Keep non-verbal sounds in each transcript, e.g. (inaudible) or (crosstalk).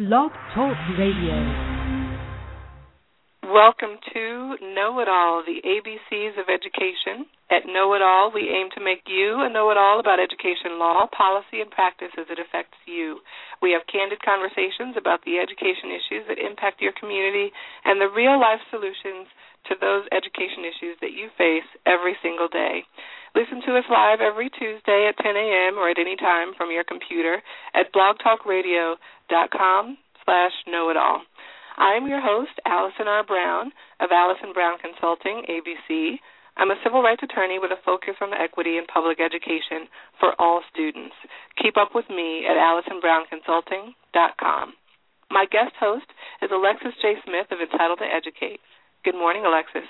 Blog Talk Radio. Welcome to Know It All, the ABCs of Education. At Know It All, we aim to make you a know it all about education law, policy, and practice as it affects you. We have candid conversations about the education issues that impact your community and the real life solutions to those education issues that you face every single day. Listen to us live every Tuesday at 10 a.m. or at any time from your computer at blogtalkradio.com slash know-it-all. I am your host, Allison R. Brown of Allison Brown Consulting, ABC. I'm a civil rights attorney with a focus on equity in public education for all students. Keep up with me at AllisonBrownConsulting.com. My guest host is Alexis J. Smith of Entitled to Educate. Good morning, Alexis.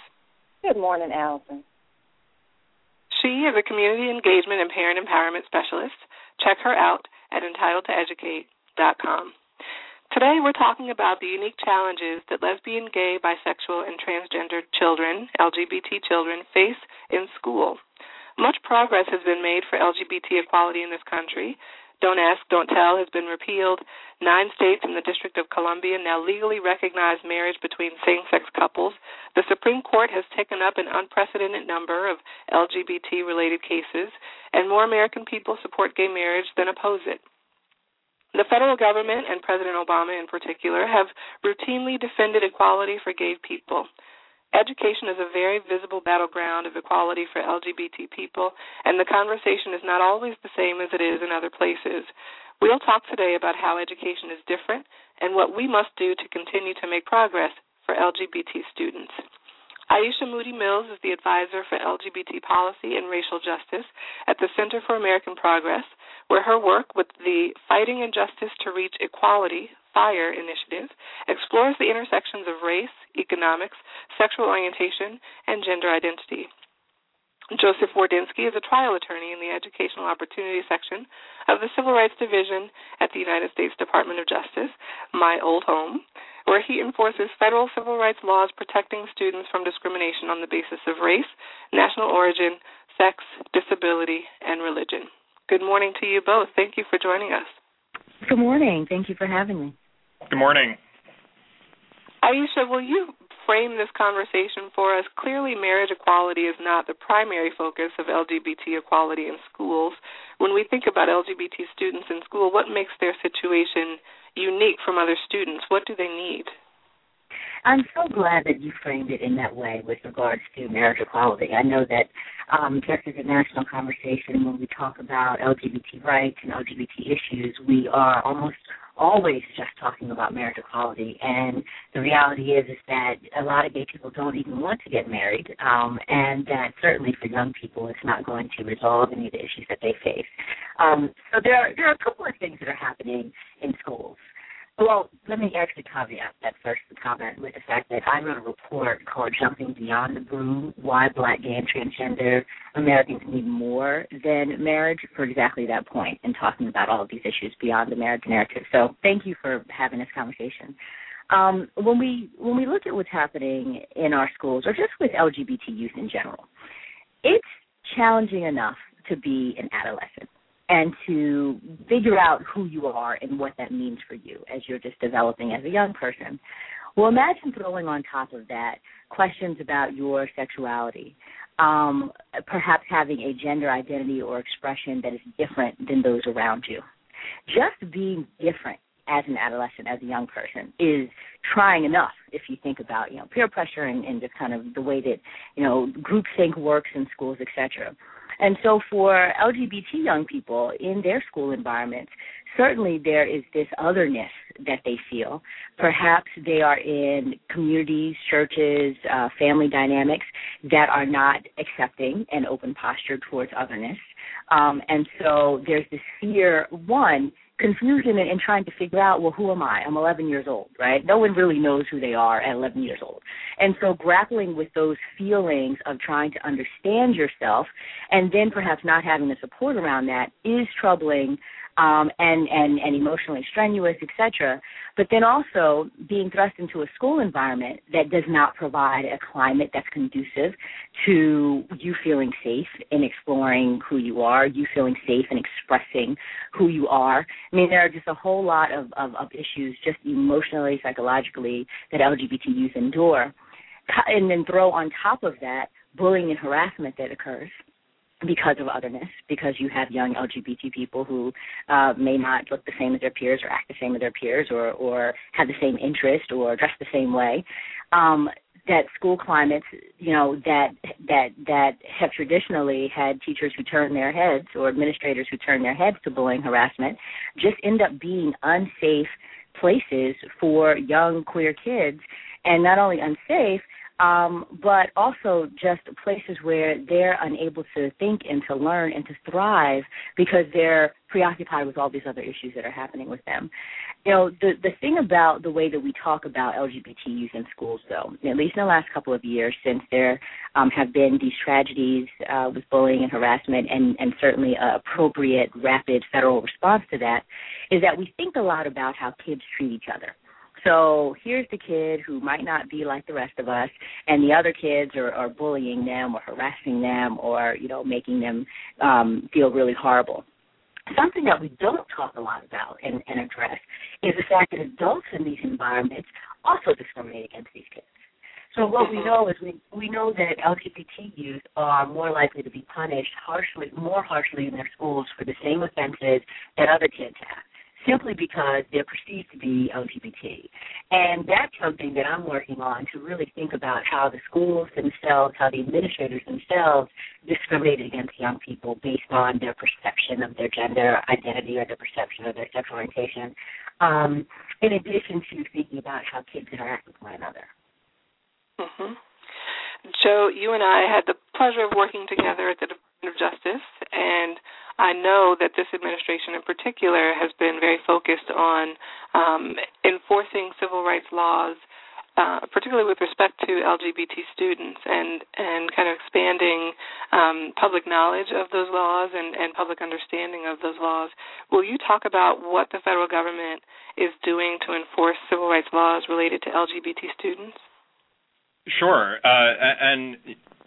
Good morning, Allison. She is a community engagement and parent empowerment specialist. Check her out at entitledtoeducate.com. Today we're talking about the unique challenges that lesbian, gay, bisexual, and transgender children, LGBT children, face in school. Much progress has been made for LGBT equality in this country, don't Ask, Don't Tell has been repealed. Nine states and the District of Columbia now legally recognize marriage between same sex couples. The Supreme Court has taken up an unprecedented number of LGBT related cases, and more American people support gay marriage than oppose it. The federal government and President Obama in particular have routinely defended equality for gay people. Education is a very visible battleground of equality for LGBT people, and the conversation is not always the same as it is in other places. We'll talk today about how education is different and what we must do to continue to make progress for LGBT students. Aisha Moodie-Mills is the advisor for LGBT policy and racial justice at the Center for American Progress, where her work with the Fighting Injustice to Reach Equality FIRE initiative explores the intersections of race, economics, sexual orientation, and gender identity. Joseph Wardenski is a trial attorney in the Educational Opportunity Section of the Civil Rights Division at the United States Department of Justice, my old home, where he enforces federal civil rights laws protecting students from discrimination on the basis of race, national origin, sex, disability, and religion. Good morning to you both. Thank you for joining us. Good morning. Thank you for having me. Good morning. Aisha, will you frame this conversation for us? Clearly, marriage equality is not the primary focus of LGBT equality in schools. When we think about LGBT students in school, what makes their situation unique from other students? What do they need? I'm so glad that you framed it in that way with regards to marriage equality. I know that um, just as a national conversation, when we talk about LGBT rights and LGBT issues, we are almost always just talking about marriage equality. And the reality is is that a lot of gay people don't even want to get married. Um and that certainly for young people it's not going to resolve any of the issues that they face. Um so there are there are a couple of things that are happening in schools well, let me actually caveat that first comment with the fact that I wrote a report called Jumping Beyond the Broom Why Black, Gay, and Transgender Americans Need More Than Marriage for exactly that point and talking about all of these issues beyond the marriage narrative. So thank you for having this conversation. Um, when we when we look at what's happening in our schools or just with LGBT youth in general, it's challenging enough to be an adolescent and to figure out who you are and what that means for you as you're just developing as a young person. Well, imagine throwing on top of that questions about your sexuality, um, perhaps having a gender identity or expression that is different than those around you. Just being different as an adolescent, as a young person, is trying enough if you think about, you know, peer pressure and, and just kind of the way that, you know, groupthink works in schools, etc. And so for LGBT young people in their school environments, certainly there is this otherness that they feel. Perhaps they are in communities, churches, uh, family dynamics that are not accepting and open posture towards otherness. Um, and so there's this fear, one, confusion and, and trying to figure out, well, who am I? I'm 11 years old, right? No one really knows who they are at 11 years old. And so grappling with those feelings of trying to understand yourself and then perhaps not having the support around that is troubling um, and and and emotionally strenuous, etc. But then also being thrust into a school environment that does not provide a climate that's conducive to you feeling safe in exploring who you are, you feeling safe in expressing who you are. I mean, there are just a whole lot of, of, of issues, just emotionally, psychologically, that LGBT youth endure. And then throw on top of that bullying and harassment that occurs because of otherness, because you have young LGBT people who uh, may not look the same as their peers or act the same as their peers or, or have the same interest or dress the same way. Um, that school climates, you know, that that that have traditionally had teachers who turn their heads or administrators who turn their heads to bullying harassment, just end up being unsafe places for young queer kids, and not only unsafe, um, but also just places where they're unable to think and to learn and to thrive because they're preoccupied with all these other issues that are happening with them. You know, the the thing about the way that we talk about LGBT youth in schools, though, at least in the last couple of years, since there um, have been these tragedies uh, with bullying and harassment, and and certainly appropriate, rapid federal response to that, is that we think a lot about how kids treat each other so here's the kid who might not be like the rest of us, and the other kids are, are bullying them or harassing them or you know making them um, feel really horrible. Something that we don't talk a lot about and, and address is the fact that adults in these environments also discriminate against these kids. So what we mm-hmm. know is we we know that LGBT youth are more likely to be punished harshly, more harshly in their schools for the same offenses that other kids have simply because they're perceived to be LGBT. And that's something that I'm working on to really think about how the schools themselves, how the administrators themselves discriminate against young people based on their perception of their gender identity or their perception of their sexual orientation, um, in addition to thinking about how kids interact with one another. Mm-hmm. Joe, you and I had the pleasure of working together at the Department of Justice, and I know that this administration in particular has been very focused on um, enforcing civil rights laws, uh, particularly with respect to LGBT students, and and kind of expanding um, public knowledge of those laws and, and public understanding of those laws. Will you talk about what the federal government is doing to enforce civil rights laws related to LGBT students? Sure, uh, and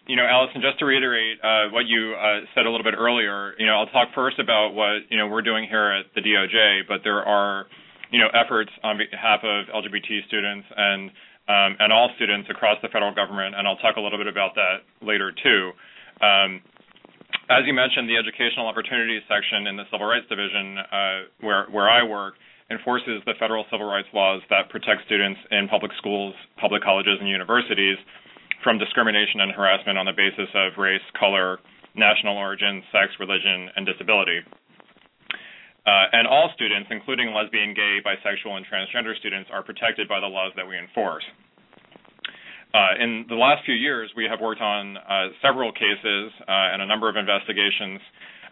you know, Allison, just to reiterate uh, what you uh, said a little bit earlier, you know, I'll talk first about what you know we're doing here at the DOJ, but there are you know efforts on behalf of LGBT students and um, and all students across the federal government, and I'll talk a little bit about that later too. Um, as you mentioned, the Educational Opportunities section in the Civil Rights Division, uh, where where I work, enforces the federal civil rights laws that protect students in public schools, public colleges, and universities from discrimination and harassment on the basis of race, color, national origin, sex, religion, and disability. Uh, and all students, including lesbian, gay, bisexual, and transgender students, are protected by the laws that we enforce. Uh, in the last few years, we have worked on uh, several cases uh, and a number of investigations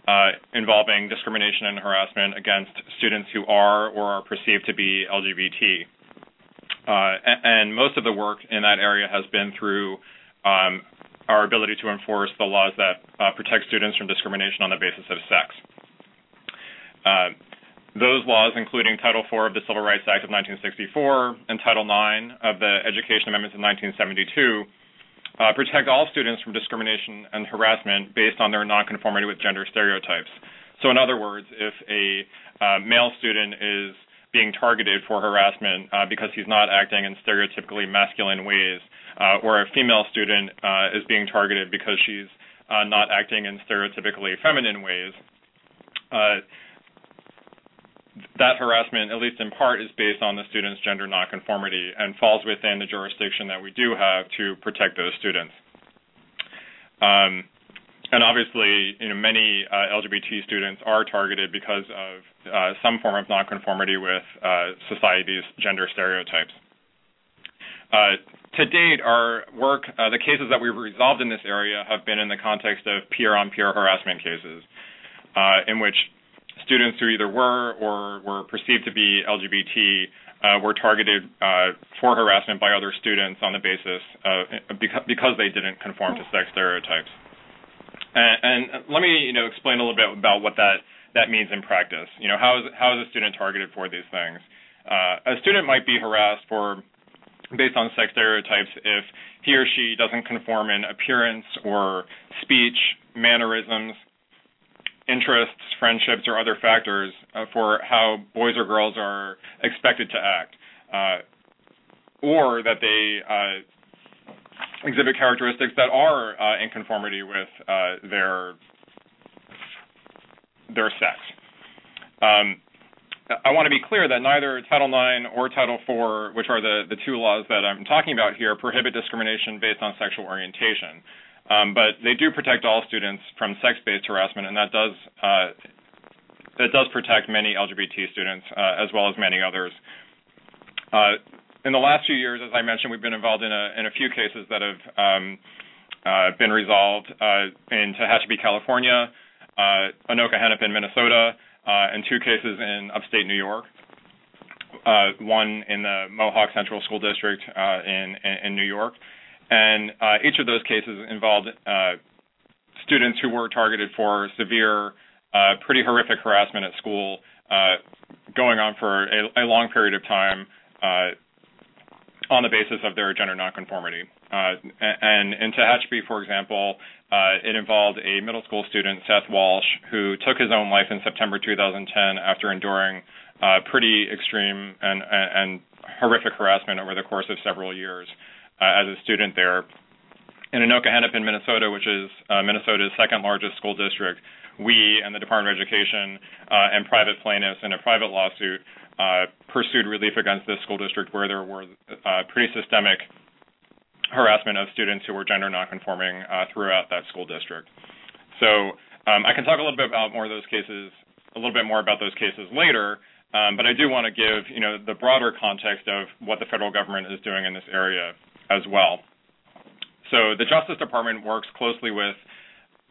uh, involving discrimination and harassment against students who are or are perceived to be LGBT. Uh, and most of the work in that area has been through um, our ability to enforce the laws that uh, protect students from discrimination on the basis of sex. Uh, those laws, including Title IV of the Civil Rights Act of 1964 and Title IX of the Education Amendments of 1972, uh, protect all students from discrimination and harassment based on their nonconformity with gender stereotypes. So, in other words, if a uh, male student is being targeted for harassment uh, because he's not acting in stereotypically masculine ways, uh, or a female student uh, is being targeted because she's uh, not acting in stereotypically feminine ways. Uh, that harassment, at least in part, is based on the student's gender nonconformity and falls within the jurisdiction that we do have to protect those students. Um, and obviously, you know, many uh, LGBT students are targeted because of uh, some form of nonconformity with uh, society's gender stereotypes. Uh, to date, our work, uh, the cases that we've resolved in this area have been in the context of peer-on-peer harassment cases, uh, in which students who either were or were perceived to be LGBT were targeted for harassment by other students on the basis because they didn't conform to sex stereotypes. And, let me, you know, explain a little bit about what that that means in practice. You know, how is how is a student targeted for these things? Uh, a student might be harassed for based on sex stereotypes if he or she doesn't conform in appearance or speech, mannerisms, interests, friendships, or other factors uh, for how boys or girls are expected to act, uh, or that they uh, exhibit characteristics that are uh, in conformity with uh, their their sex. Um, I want to be clear that neither Title IX or Title IV, which are the, the two laws that I'm talking about here, prohibit discrimination based on sexual orientation. Um, but they do protect all students from sex-based harassment, and that does uh, that does protect many LGBT students uh, as well as many others. Uh, in the last few years, as I mentioned, we've been involved in a, in a few cases that have um, uh, been resolved uh, in Tehachapi, California, uh, Anoka Hennepin, Minnesota, uh, and two cases in upstate New York. Uh, one in the Mohawk Central School District uh, in, in, New York, and uh, each of those cases involved uh, students who were targeted for severe, uh, pretty horrific harassment at school, going on for a, a, long period of time on the basis of their gender nonconformity. Uh, and in Tehachapi, for example, uh, it involved a middle school student, Seth Walsh, who took his own life in September 2010 after enduring uh, pretty extreme and, and, horrific harassment over the course of several years uh, as a student there. In Anoka Hennepin, Minnesota, which is uh, Minnesota's second largest school district, we and the Department of Education uh, and private plaintiffs in a private lawsuit pursued relief against this school district where there were pretty systemic harassment of students who were gender nonconforming uh, throughout that school district. So um, I can talk a little bit about more of those cases, a little bit more about those cases later. Um, but I do want to give, you know, the broader context of what the federal government is doing in this area as well. So the Justice Department works closely with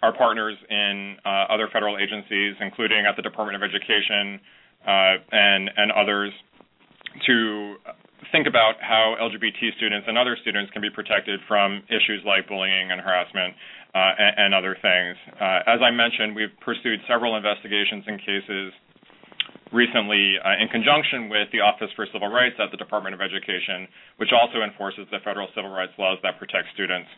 our partners in uh, other federal agencies, including at the Department of Education uh, and and others, to think about how LGBT students and other students can be protected from issues like bullying and harassment uh, and, and, other things. Uh, as I mentioned, we've pursued several investigations and cases recently uh, in conjunction with the Office for Civil Rights at the Department of Education, which also enforces the federal civil rights laws that protect students.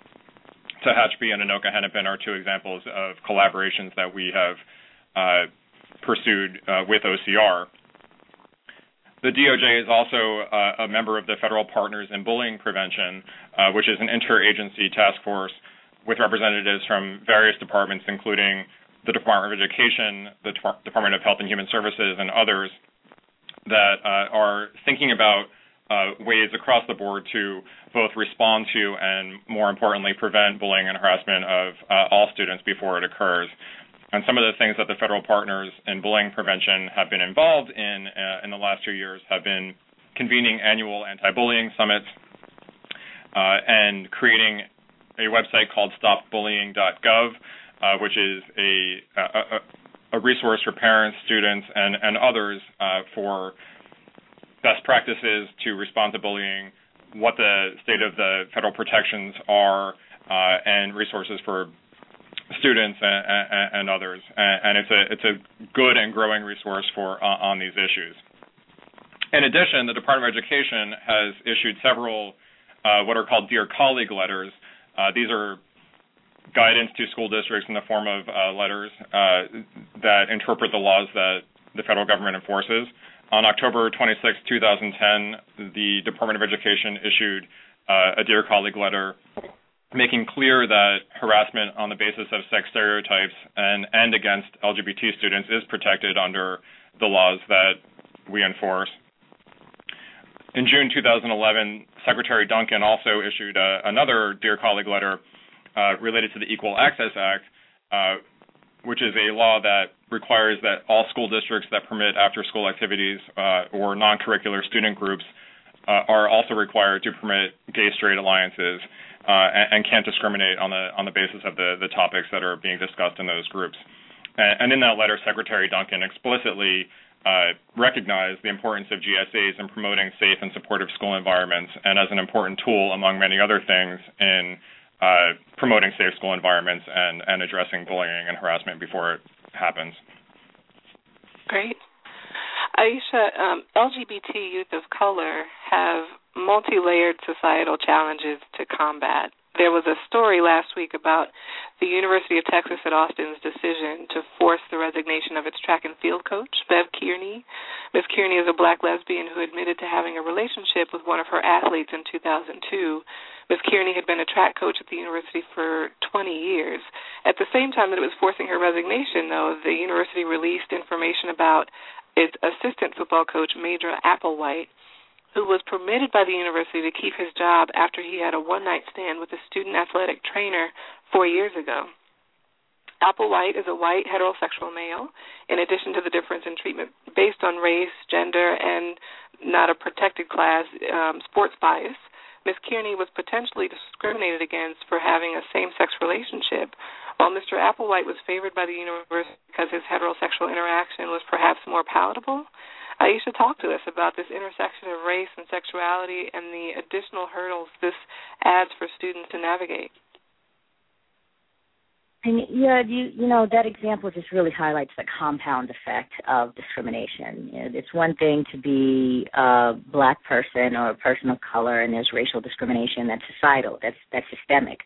Tehachapi and Anoka Hennepin are two examples of collaborations that we have uh, pursued uh, with OCR. The DOJ is also uh, a member of the Federal Partners in Bullying Prevention, uh, which is an interagency task force with representatives from various departments, including the Department of Education, the Department of Health and Human Services, and others that uh, are thinking about uh, ways across the board to both respond to and, more importantly, prevent bullying and harassment of uh, all students before it occurs. And some of the things that the federal partners in bullying prevention have been involved in uh, in the last few years have been convening annual anti-bullying summits uh, and creating a website called stopbullying.gov, uh, which is a, a, a, resource for parents, students, and, and others uh, for best practices to respond to bullying, what the state of the federal protections are, uh, and resources for students and, and, others, and, it's a it's a good and growing resource for uh, on these issues. In addition, the Department of Education has issued several uh, what are called Dear Colleague letters. Uh, these are guidance to school districts in the form of uh, letters uh, that interpret the laws that the federal government enforces. On October 26, 2010, the Department of Education issued uh, a Dear Colleague letter making clear that harassment on the basis of sex stereotypes and, and against LGBT students is protected under the laws that we enforce. In June 2011, Secretary Duncan also issued a, another Dear Colleague letter uh, related to the Equal Access Act, uh, which is a law that requires that all school districts that permit after school activities uh, or non curricular student groups uh, are also required to permit gay straight alliances uh, and, and, can't discriminate on the on the basis of the the topics that are being discussed in those groups. And, and in that letter, Secretary Duncan explicitly uh, recognized the importance of GSAs in promoting safe and supportive school environments, and as an important tool, among many other things, in uh, promoting safe school environments and, and addressing bullying and harassment before it happens. Great. Aisha, um, LGBT youth of color have multi layered societal challenges to combat. There was a story last week about the University of Texas at Austin's decision to force the resignation of its track and field coach, Bev Kearney. Ms. Kearney is a black lesbian who admitted to having a relationship with one of her athletes in 2002. Ms. Kearney had been a track coach at the university for 20 years. At the same time that it was forcing her resignation, though, the university released information about its assistant football coach, Major Applewhite, who was permitted by the university to keep his job after he had a one night stand with a student athletic trainer four years ago. Applewhite is a white heterosexual male, in addition to the difference in treatment based on race, gender, and not a protected class um, sports bias. Ms. Kearney was potentially discriminated against for having a same sex relationship, while Mr. Applewhite was favored by the university because his heterosexual interaction was perhaps more palatable. Aisha talk to us about this intersection of race and sexuality and the additional hurdles this adds for students to navigate. And yeah, you you know that example just really highlights the compound effect of discrimination. You know, it's one thing to be a black person or a person of color, and there's racial discrimination that's societal, that's that's systemic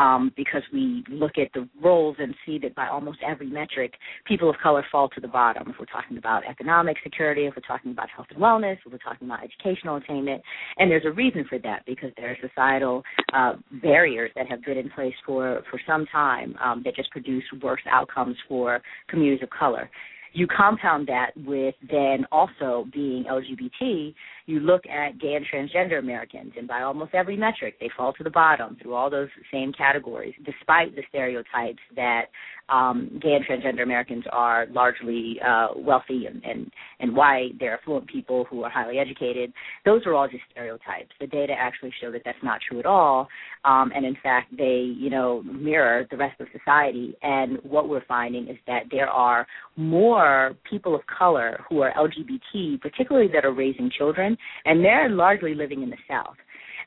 um, because we look at the roles and see that by almost every metric, people of color fall to the bottom. If we're talking about economic security, if we're talking about health and wellness, if we're talking about educational attainment, and there's a reason for that because there are societal uh, barriers that have been in place for for some time um, that just produce worse outcomes for communities of color. You compound that with then also being LGBT, you look at gay and transgender Americans, and by almost every metric, they fall to the bottom through all those same categories, despite the stereotypes that um, gay and transgender Americans are largely uh, wealthy and, and, and white, they're affluent people who are highly educated. Those are all just stereotypes. The data actually show that that's not true at all, um, and in fact, they you know mirror the rest of society. And what we're finding is that there are more people of color who are LGBT, particularly that are raising children, and they're largely living in the South.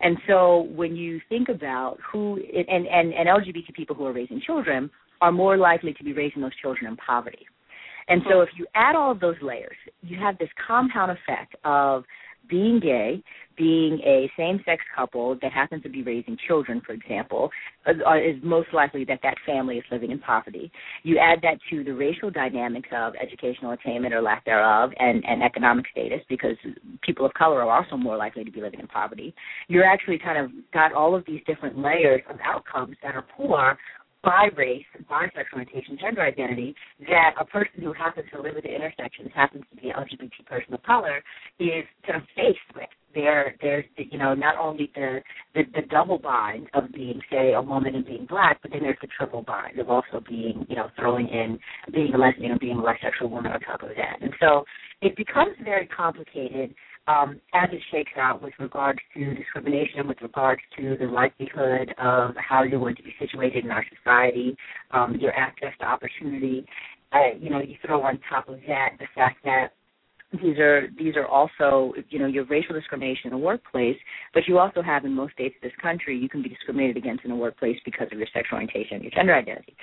And so when you think about who and, and, and LGBT people who are raising children are more likely to be raising those children in poverty. And so hmm. if you add all of those layers, you have this compound effect of being gay, being a same-sex couple that happens to be raising children, for example, uh, is most likely that that family is living in poverty. You add that to the racial dynamics of educational attainment or lack thereof, and, and economic status, because people of color are also more likely to be living in poverty. You're actually kind of got all of these different layers of outcomes that are poor by race, by sexual orientation, gender identity, that a person who happens to live at the intersections, happens to be an LGBT person of color, is kind of faced with. There, there's you know not only the, the the double bind of being say a woman and being black, but then there's the triple bind of also being you know throwing in being a lesbian or being a bisexual woman on top of that, and so it becomes very complicated um, as it shakes out with regards to discrimination, with regards to the likelihood of how you're going to be situated in our society, um, your access to opportunity. Uh, you know, you throw on top of that the fact that these are these are also you know your racial discrimination in the workplace, but you also have in most states of this country you can be discriminated against in the workplace because of your sexual orientation, your gender identity.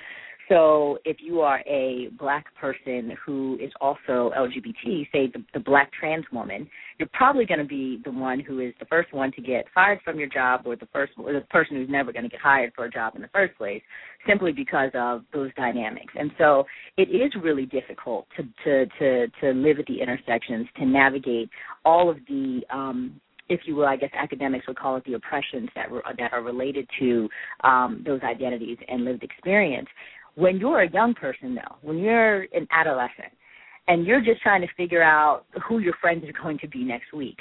So if you are a black person who is also LGBT, say the, the black trans woman, you're probably going to be the one who is the first one to get fired from your job, or the first, or the person who's never going to get hired for a job in the first place, simply because of those dynamics. And so it is really difficult to to to to live at the intersections, to navigate all of the um, if you will, I guess academics would call it the oppressions that that are related to um, those identities and lived experience. When you're a young person, though, when you're an adolescent, and you're just trying to figure out who your friends are going to be next week,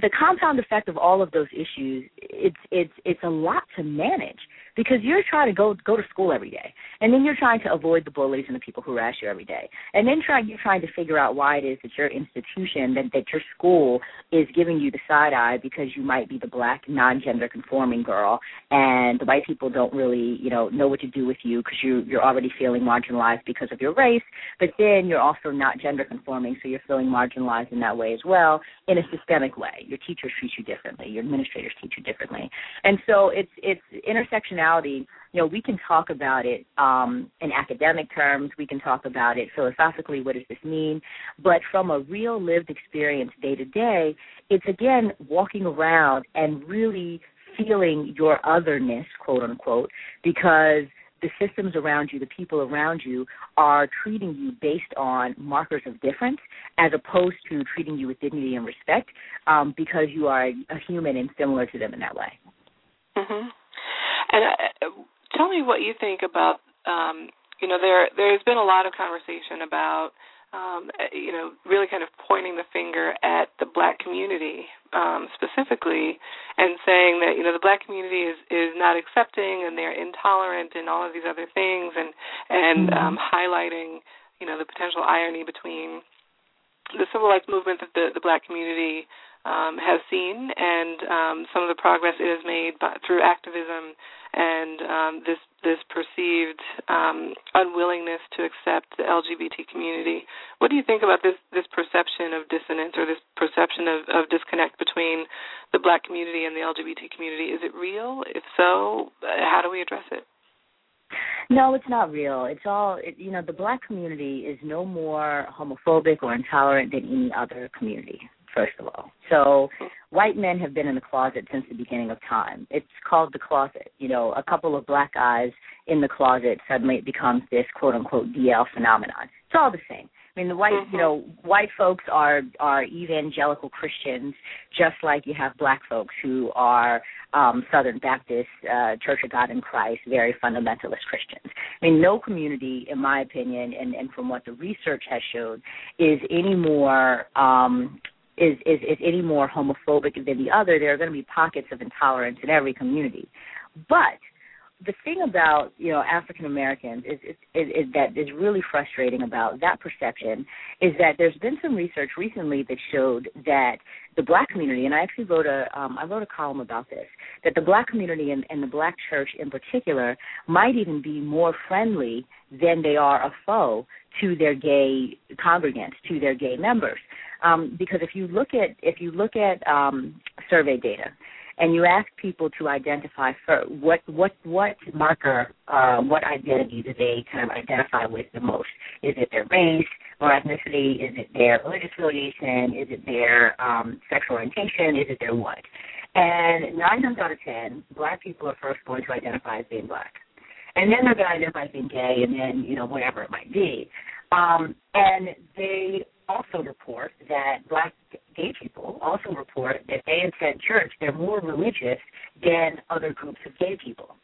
the compound effect of all of those issues, it's it's it's a lot to manage because you're trying to go go to school every day, and then you're trying to avoid the bullies and the people who harass you every day, and then trying you're trying to figure out why it is that your institution that that your school is giving you the side eye because you might be the black non-gender conforming girl, and the white people don't really you know know what to do with you because you you're already feeling marginalized because of your race, but then you're also not gender conforming, so you're feeling marginalized in that way as well in a systemic way. Your teachers treat you differently, your administrators teach you differently, and so it's it's intersectionality you know, we can talk about it um, in academic terms. We can talk about it philosophically. What does this mean? But from a real lived experience, day to day, it's again walking around and really feeling your otherness, quote unquote, because the systems around you, the people around you, are treating you based on markers of difference, as opposed to treating you with dignity and respect, um, because you are a human and similar to them in that way. Mm-hmm. And uh, tell me what you think about. Um, you know, there there's been a lot of conversation about um, you know, really kind of pointing the finger at the black community um, specifically, and saying that you know the black community is is not accepting and they're intolerant and all of these other things, and and mm-hmm. um, highlighting you know the potential irony between the civil rights movement that the the black community um, has seen and um, some of the progress it has made by, through activism and um, this this perceived um, unwillingness to accept the LGBT community. What do you think about this this perception of dissonance or this perception of, of disconnect between the Black community and the LGBT community? Is it real? If so, how do we address it? No, it's not real. It's all it, you know. The black community is no more homophobic or intolerant than any other community first of all. So white men have been in the closet since the beginning of time. It's called the closet. You know, a couple of black guys in the closet suddenly it becomes this quote unquote DL phenomenon. It's all the same. I mean, the white, mm-hmm. you know, white folks are are evangelical Christians, just like you have black folks who are um, Southern Baptist, uh, Church of God in Christ, very fundamentalist Christians. I mean, no community, in my opinion, and and from what the research has shown, is any more um, is, is, is any more homophobic than the other, there are going to be pockets of intolerance in every community. But the thing about you know African Americans is, is, is, is that is really frustrating about that perception is that there's been some research recently that showed that the black community and I actually wrote a um, I wrote a column about this that the black community and, and the black church in particular might even be more friendly than they are a foe to their gay congregants to their gay members. Um, because if you look at if you look at um, survey data and you ask people to identify for what what what marker, uh, what identity do they kind of identify with the most? Is it their race or ethnicity? Is it their religious affiliation? Is it their um, sexual orientation? Is it their what? And nine times out of ten, black people are first going to identify as being black, and then they're going to identify as being gay, and then you know whatever it might be. Um, and they also report that black gay people also report that they attend church. They're more religious than other groups of gay people.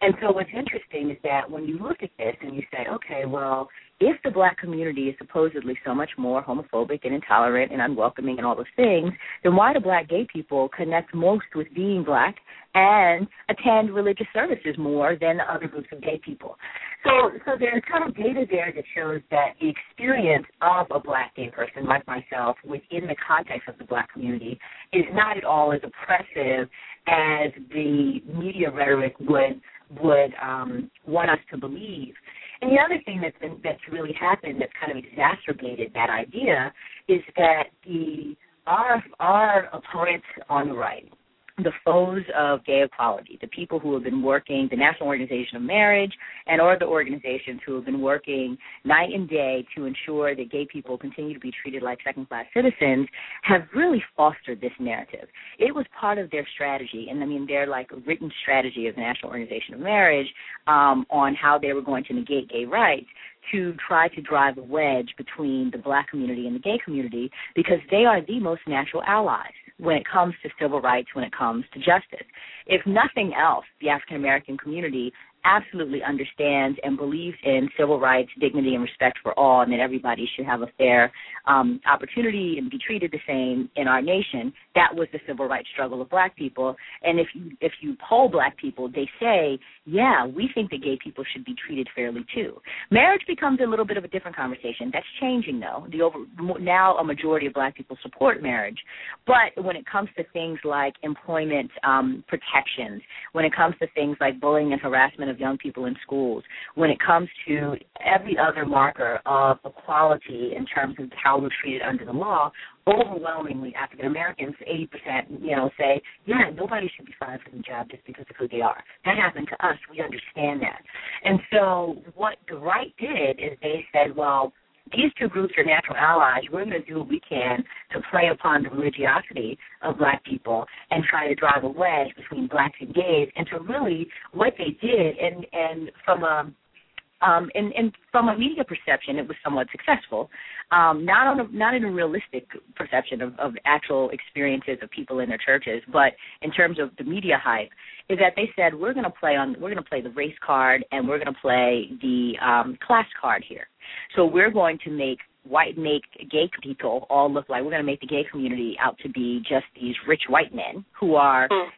And so what's interesting is that when you look at this and you say, okay, well, if the black community is supposedly so much more homophobic and intolerant and unwelcoming and all those things, then why do black gay people connect most with being black and attend religious services more than other groups of gay people? So, so there's kind of data there that shows that the experience of a black gay person like myself within the context of the black community is not at all as oppressive as the media rhetoric would would um, want us to believe. And the other thing that's been, that's really happened that's kind of exacerbated that idea is that the our our opponents on the right the foes of gay equality, the people who have been working, the National Organization of Marriage, and other organizations who have been working night and day to ensure that gay people continue to be treated like second class citizens, have really fostered this narrative. It was part of their strategy, and I mean, their like written strategy of the National Organization of Marriage um, on how they were going to negate gay rights to try to drive a wedge between the black community and the gay community because they are the most natural allies when it comes to civil rights, when it comes to justice. If nothing else, the African American community absolutely understands and believes in civil rights, dignity, and respect for all, and that everybody should have a fair um, opportunity and be treated the same in our nation. That was the civil rights struggle of black people. And if you if you poll black people, they say, yeah, we think that gay people should be treated fairly too. Marriage becomes a little bit of a different conversation. That's changing though. The over now a majority of black people support marriage, but when it comes to things like employment um, protections, when it comes to things like bullying and harassment of young people in schools when it comes to every other marker of equality in terms of how we're treated under the law, overwhelmingly African Americans, 80%, you know, say, yeah, nobody should be fired from the job just because of who they are. That happened to us. We understand that. And so what the right did is they said, well, these two groups are natural allies. We're going to do what we can to play upon the religiosity of black people and try to drive a wedge between blacks and gays. And to really, what they did, and and from a um, and, and from a media perception, it was somewhat successful. Um, not on a, not in a realistic perception of, of actual experiences of people in their churches, but in terms of the media hype, is that they said we're going to play on we're going to play the race card and we're going to play the um, class card here. So we're going to make white make gay people all look like we're going to make the gay community out to be just these rich white men who are mm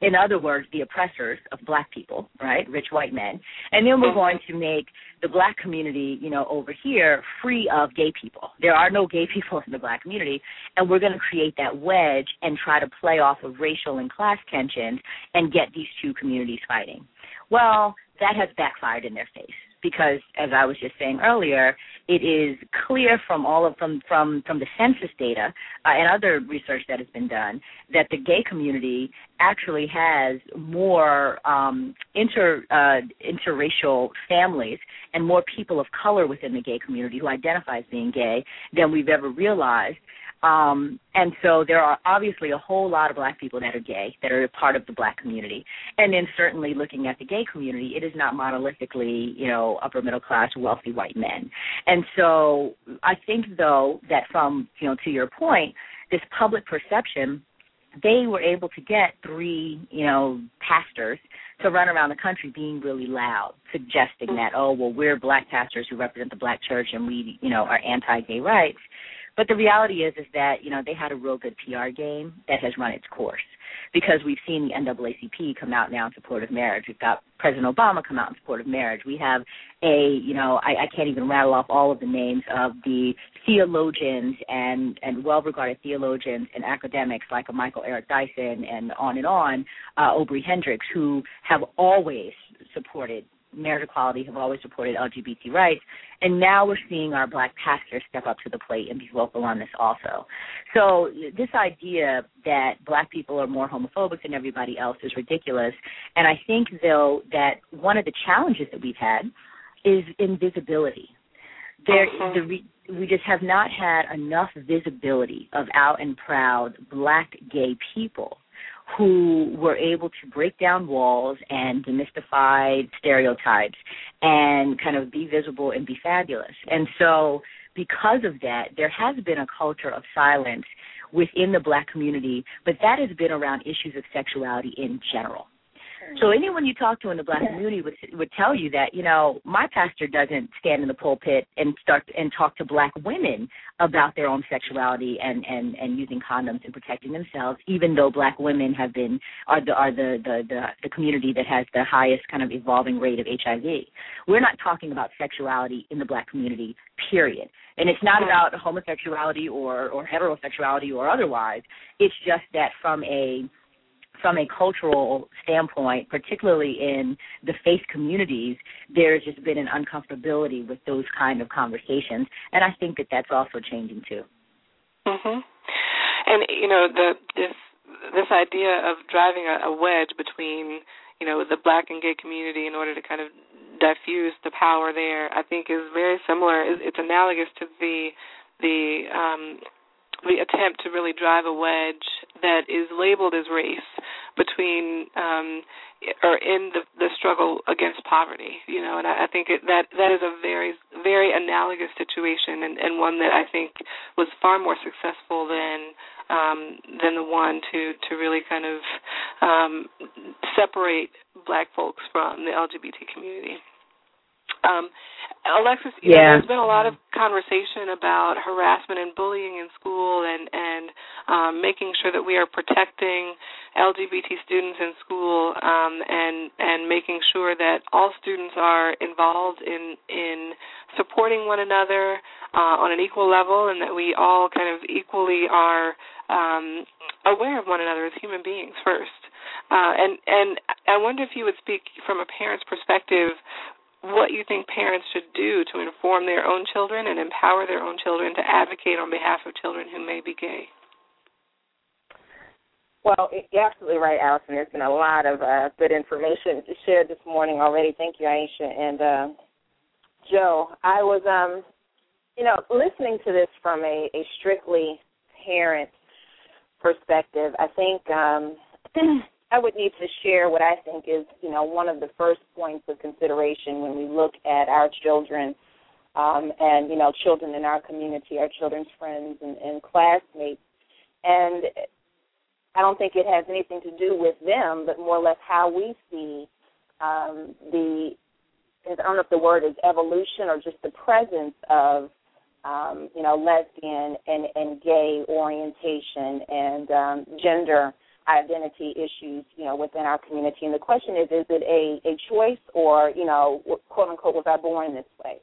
in other words, the oppressors of black people, right? Rich white men. And then we're going to make the black community, you know, over here free of gay people. There are no gay (laughs) people in the black community. And we're going to create that wedge and try to play off of racial and class tensions and get these two communities fighting. Well, that has backfired in their face because as I was just saying earlier, it is clear from all of from from from the census data uh, and other research that has been done that the gay community actually has more um, inter uh, interracial families and more people of color within the gay community who identify as being gay than we've ever realized. Um, and so there are obviously a whole lot of black people that are gay, that are a part of the black community. And then certainly looking at the gay community, it is not monolithically, you know, upper middle class, wealthy white men. And so I think though that from, you know, to your point, this public perception they were able to get three, you know, pastors to run around the country being really loud, suggesting that, oh, well, we're black pastors who represent the black church and we, you know, are anti-gay rights. But the reality is, is that you know they had a real good PR game that has run its course because we've seen the NAACP come out now in support of marriage. We've got President Obama come out in support of marriage. We have a, you know, I, I can't even rattle off all of the names of the theologians and and well-regarded theologians and academics like Michael Eric Dyson and on and on, uh, Obery Hendricks, who have always supported marriage equality have always supported LGBT rights, and now we're seeing our black pastors step up to the plate and be vocal on this also. So this idea that black people are more homophobic than everybody else is ridiculous, and I think though that one of the challenges that we've had is invisibility. There, uh-huh. the re- we just have not had enough visibility of out and proud black gay people who were able to break down walls and demystify stereotypes and kind of be visible and be fabulous. And so, because of that, there has been a culture of silence within the black community, but that has been around issues of sexuality in general. So anyone you talk to in the black community would would tell you that you know my pastor doesn't stand in the pulpit and start and talk to black women about their own sexuality and and and using condoms and protecting themselves, even though black women have been are the are the the the, the community that has the highest kind of evolving rate of HIV. We're not talking about sexuality in the black community, period. And it's not about homosexuality or or heterosexuality or otherwise. It's just that from a from a cultural standpoint, particularly in the faith communities, there's just been an uncomfortability with those kind of conversations, and I think that that's also changing too. Mhm. And you know the this this idea of driving a, a wedge between you know the black and gay community in order to kind of diffuse the power there, I think is very similar. It's analogous to the the um, the attempt to really drive a wedge that is labeled as race between um or in the the struggle against poverty you know and i, I think it, that that is a very very analogous situation and and one that i think was far more successful than um than the one to to really kind of um separate black folks from the lgbt community um, Alexis, yeah. Know, there's been a lot of conversation about harassment and bullying in school, and and um, making sure that we are protecting LGBT students in school, um, and and making sure that all students are involved in in supporting one another uh, on an equal level, and that we all kind of equally are um, aware of one another as human beings first. Uh, and and I wonder if you would speak from a parent's perspective what you think parents should do to inform their own children and empower their own children to advocate on behalf of children who may be gay. Well, you're absolutely right, Allison. There's been a lot of uh, good information shared this morning already. Thank you, Aisha and uh, Joe. I was, um, you know, listening to this from a, a strictly parent perspective. I think um, (clears throat) I would need to share what I think is, you know, one of the first points of consideration when we look at our children um, and, you know, children in our community, our children's friends and, and classmates. And I don't think it has anything to do with them, but more or less how we see um, the I don't know if the word is evolution or just the presence of um, you know lesbian and, and gay orientation and um, gender identity issues you know within our community. And the question is, is it a a choice or you know quote unquote was I born this way?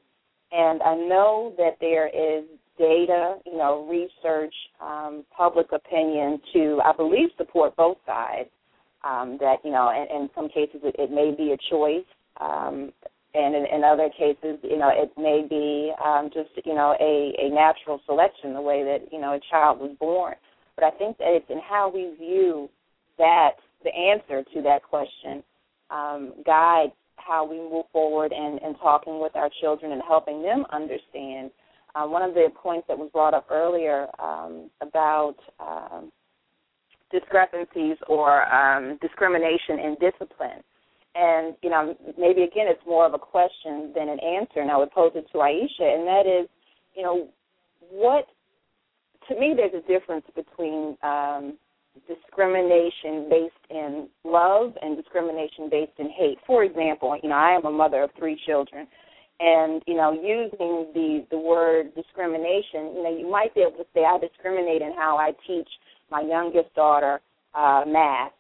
And I know that there is data, you know, research, um, public opinion to, I believe, support both sides. Um, that you know, in, in some cases it, it may be a choice, um, and in, in other cases, you know, it may be um, just you know a, a natural selection, the way that you know a child was born. But I think that it's in how we view that the answer to that question um, guides how we move forward and, and talking with our children and helping them understand uh, one of the points that was brought up earlier um, about um, discrepancies or um, discrimination in discipline. And, you know, maybe again it's more of a question than an answer, and I would pose it to Aisha, and that is, you know, what, to me, there's a difference between um, discrimination based in love and discrimination based in hate. For example, you know, I am a mother of three children, and you know using the the word discrimination you know you might be able to say i discriminate in how i teach my youngest daughter uh math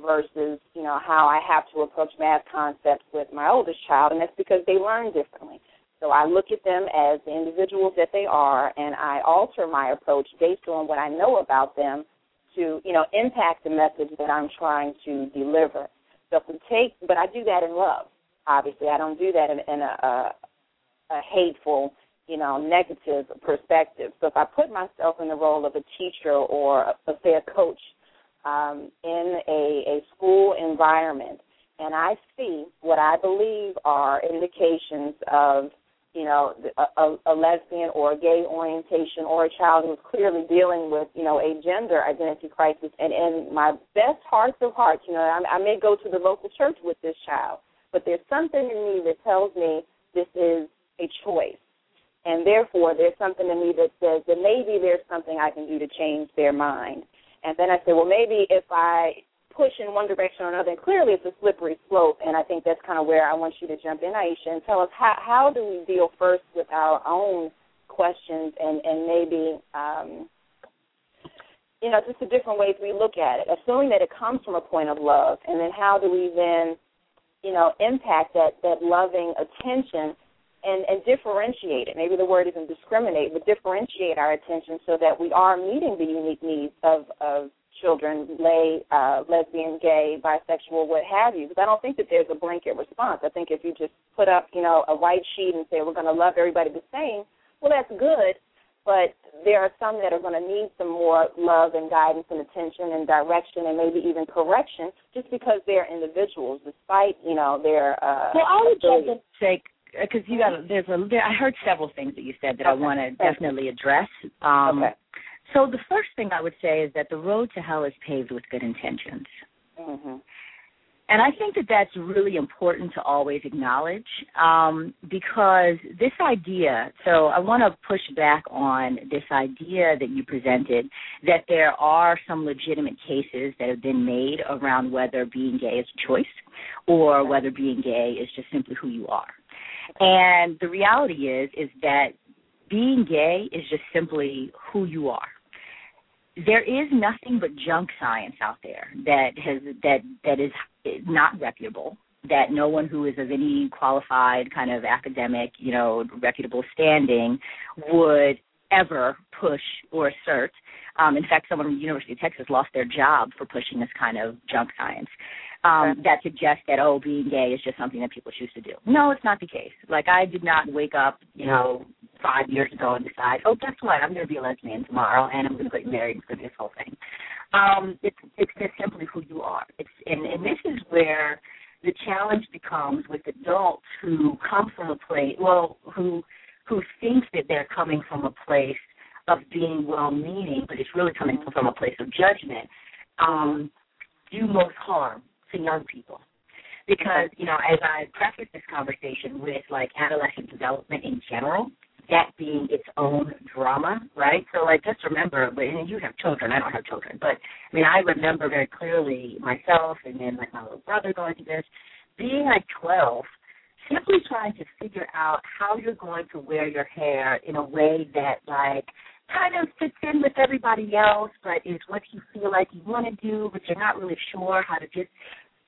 versus you know how i have to approach math concepts with my oldest child and that's because they learn differently so i look at them as the individuals that they are and i alter my approach based on what i know about them to you know impact the message that i'm trying to deliver so if we take but i do that in love obviously i don't do that in, in a, a a hateful, you know, negative perspective. So if I put myself in the role of a teacher or a, say a coach um, in a, a school environment, and I see what I believe are indications of you know, a, a, lesbian or a gay orientation or a child who's clearly dealing with, you know, a gender identity crisis. And in my best hearts of hearts, you know, I, I may go to the local church with this child, but there's something in me that tells me this is a choice. And therefore, there's something in me that says that maybe there's something I can do to change their mind. And then I say, well, maybe if I push in one direction or another, and clearly it's a slippery slope, and I think that's kind of where I want you to jump in, Aisha, and tell us how, how do we deal first with our own questions and, and maybe, um, you know, just the different ways we look at it, assuming that it comes from a point of love, and then how do we then, you know, impact that, that loving attention and, and differentiate it. Maybe the word isn't discriminate, but differentiate our attention so that we are meeting the unique needs of, of children, lay, uh, lesbian, gay, bisexual, what have you. Because I don't think that there's a blanket response. I think if you just put up, you know, a white sheet and say we're going to love everybody the same, well, that's good. But there are some that are going to need some more love and guidance and attention and direction and maybe even correction just because they're individuals, despite you know their. Uh, well, I would just say because you got there's a there, I heard several things that you said that okay. I want to definitely address. Um, okay. So the first thing I would say is that the road to hell is paved with good intentions. Mm-hmm. And I think that that's really important to always acknowledge um, because this idea, so I want to push back on this idea that you presented that there are some legitimate cases that have been made around whether being gay is a choice or whether being gay is just simply who you are. And the reality is is that being gay is just simply who you are. There is nothing but junk science out there that has that that is not reputable. That no one who is of any qualified kind of academic, you know, reputable standing would ever push or assert Um, in fact, someone from the University of Texas lost their job for pushing this kind of junk science. Um. That suggests that oh, being gay is just something that people choose to do. No, it's not the case. Like I did not wake up, you know, five years ago and decide, oh, guess what? I'm going to be a lesbian tomorrow, and I'm going to get married and this whole thing. Um, it's it's just simply who you are. It's and, and this is where the challenge becomes with adults who come from a place, well, who who think that they're coming from a place of being well-meaning, but it's really coming from a place of judgment. Um, do most harm to young people because you know as I preface this conversation with like adolescent development in general, that being its own drama, right? So like just remember, and you have children, I don't have children, but I mean I remember very clearly myself and then like my little brother going through this, being like twelve, simply trying to figure out how you're going to wear your hair in a way that like kind of fits in with everybody else, but is what you feel like you want to do, but you're not really sure how to just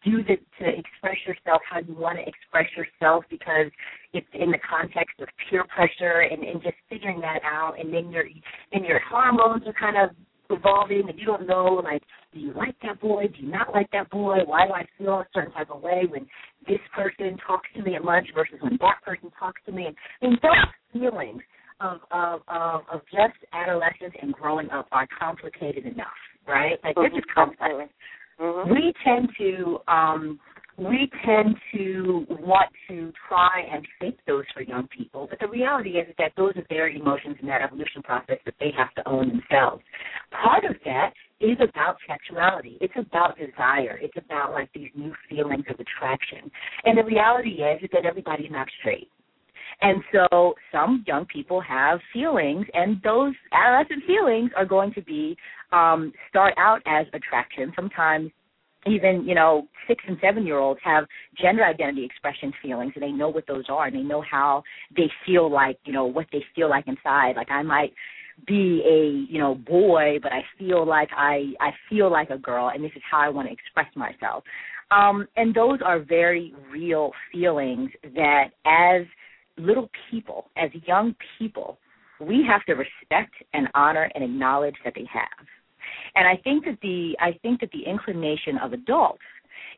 do the, to express yourself how you want to express yourself because it's in the context of peer pressure and, and just figuring that out and then your then your hormones are kind of evolving and you don't know like do you like that boy? Do you not like that boy? Why do i feel a certain type of way when this person talks to me at lunch versus when that person talks to me? And, and those feelings of, of of of just adolescence and growing up are complicated enough right? Like mm-hmm. this is complex Mm-hmm. We tend to um, we tend to want to try and fake those for young people, but the reality is that those are their emotions in that evolution process that they have to own themselves. Part of that is about sexuality. It's about desire. It's about like these new feelings of attraction. And the reality is, is that everybody's not straight. And so some young people have feelings, and those adolescent feelings are going to be um, start out as attraction. Sometimes even you know six and seven year olds have gender identity expression feelings and they know what those are and they know how they feel like you know what they feel like inside. Like i might be a you know boy but i feel like i i feel like a girl and this is how i want to express myself. Um and those are very real feelings that as little people as young people we have to respect and honor and acknowledge that they have and I think that the I think that the inclination of adults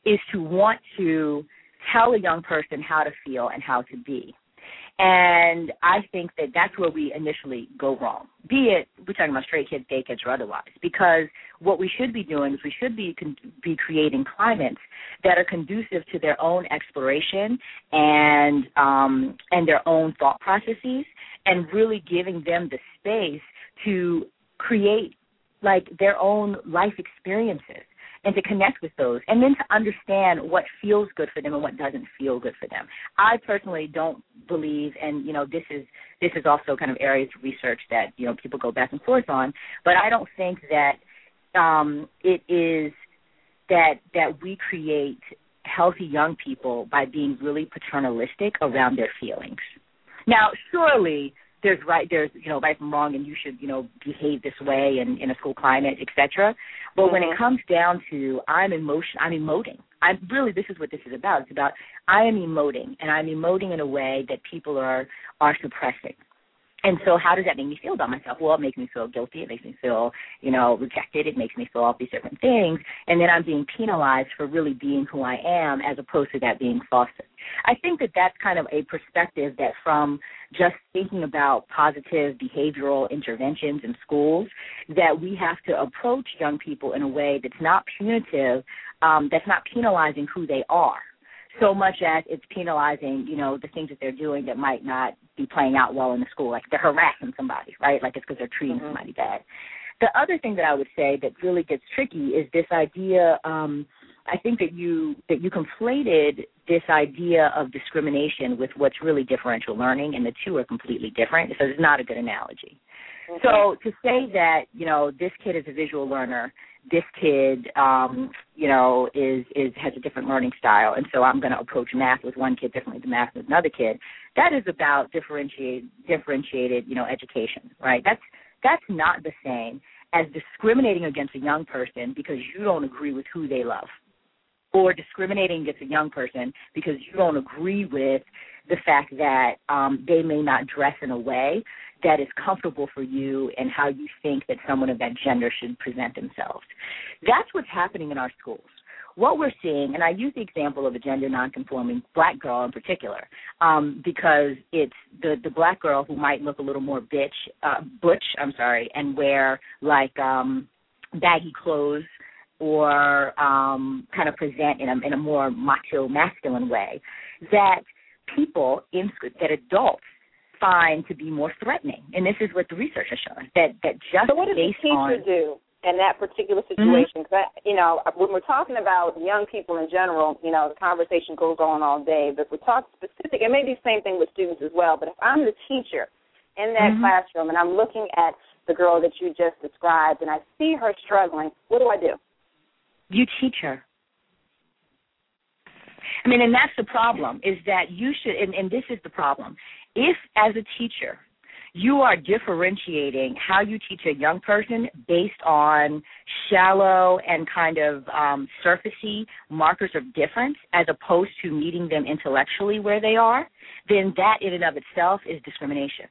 is to want to tell a young person how to feel and how to be. And I think that that's where we initially go wrong. Be it we're talking about straight kids, gay kids, or otherwise, because what we should be doing is we should be be creating climates that are conducive to their own exploration and um, and their own thought processes, and really giving them the space to create like their own life experiences and to connect with those and then to understand what feels good for them and what doesn't feel good for them. I personally don't believe and you know this is this is also kind of areas of research that you know people go back and forth on, but I don't think that um it is that that we create healthy young people by being really paternalistic around their feelings. Now, surely there's right there's you know right from wrong and you should you know behave this way in in a school climate etc but mm-hmm. when it mm-hmm. comes down to i'm emotion i'm emoting i'm really this is what this is about it's about i am emoting and i'm emoting in a way that people are are suppressing and so how does that make me feel about myself? Well, it makes me feel guilty. It makes me feel, you know, rejected. It makes me feel all these different things. And then I'm being penalized for really being who I am as opposed to that being fostered. I think that that's kind of a perspective that from just thinking about positive behavioral interventions in schools, that we have to approach young people in a way that's not punitive, um, that's not penalizing who they are so much as it's penalizing, you know, the things that they're doing that might not be playing out well in the school. Like they're harassing somebody, right? Like it's because they're treating mm-hmm. somebody bad. The other thing that I would say that really gets tricky is this idea. Um, I think that you that you conflated this idea of discrimination with what's really differential learning, and the two are completely different. So it's not a good analogy. Mm-hmm. So to say that you know this kid is a visual learner this kid um you know is is has a different learning style and so i'm going to approach math with one kid differently than math with another kid. That is about differentiate differentiated you know education right? That's that's not the same as discriminating against a young person because you don't agree with who they love or discriminating against a young person because you don't agree with the fact that um, they may not dress in a way that is comfortable for you and how you think that someone of that gender should present themselves. That's what's happening in our schools what we're seeing, and I use the example of a gender nonconforming black girl in particular, um, because it's the the black girl who might look a little more bitch, uh, butch, I'm sorry, and wear like um, baggy clothes or um, kind of present in a in a more macho masculine way that people in that adults find to be more threatening, and this is what the research has shown that that just so what does the teacher on, do? in that particular Mm-hmm. situation. Because you know, when we're talking about young people in general, you know, the conversation goes on all day. But if we talk specific, and maybe the same thing with students as well. But if I'm the teacher in that Mhm. classroom and I'm looking at the girl that you just described, and I see her struggling, what do I do? you teach her. I mean, and that's the problem is that you should, and, and this is the problem. If, as a teacher, you are differentiating how you teach a young person based on shallow and kind of um, surfacey markers of difference as opposed to meeting them intellectually where they are, then that in and of itself is discrimination.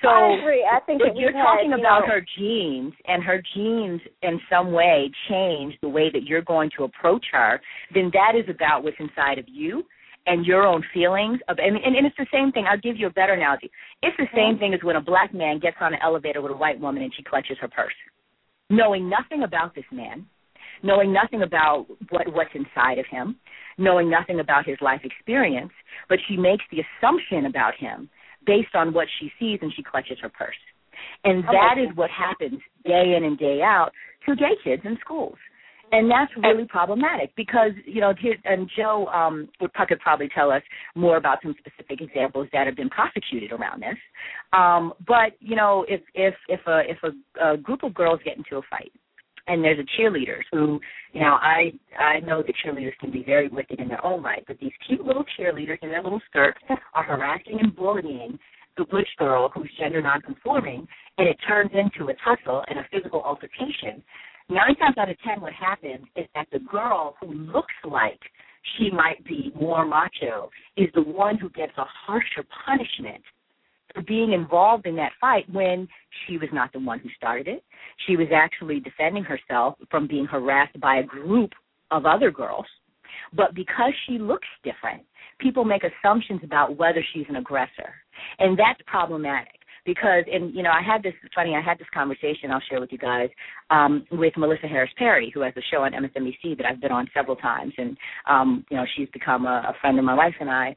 So I agree. I think if you're talking had, you about know, her genes and her genes in some way change the way that you're going to approach her, then that is about what's inside of you and your own feelings of and, and, and it's the same thing. I'll give you a better analogy. It's the same thing as when a black man gets on an elevator with a white woman and she clutches her purse. Knowing nothing about this man, knowing nothing about what what's inside of him, knowing nothing about his life experience, but she makes the assumption about him based on what she sees and she clutches her purse. And that is what happens day in and day out to gay kids in schools. And that's really problematic because, you know, here, and Joe um, would could probably tell us more about some specific examples that have been prosecuted around this. Um, but you know, if if if a if a, a group of girls get into a fight, and there's a cheerleaders who, you know, I I know that cheerleaders can be very wicked in their own right, but these cute little cheerleaders in their little skirts are harassing and bullying the butch girl who's gender nonconforming, and it turns into a tussle and a physical altercation. Nine times out of ten, what happens is that the girl who looks like she might be more macho is the one who gets a harsher punishment for being involved in that fight when she was not the one who started it. She was actually defending herself from being harassed by a group of other girls. But because she looks different, people make assumptions about whether she's an aggressor. And that's problematic because and you know I had this funny I had this conversation I'll share with you guys um with Melissa Harris Perry who has a show on MSNBC that I've been on several times. And um you know she's become a, a friend of my wife and I.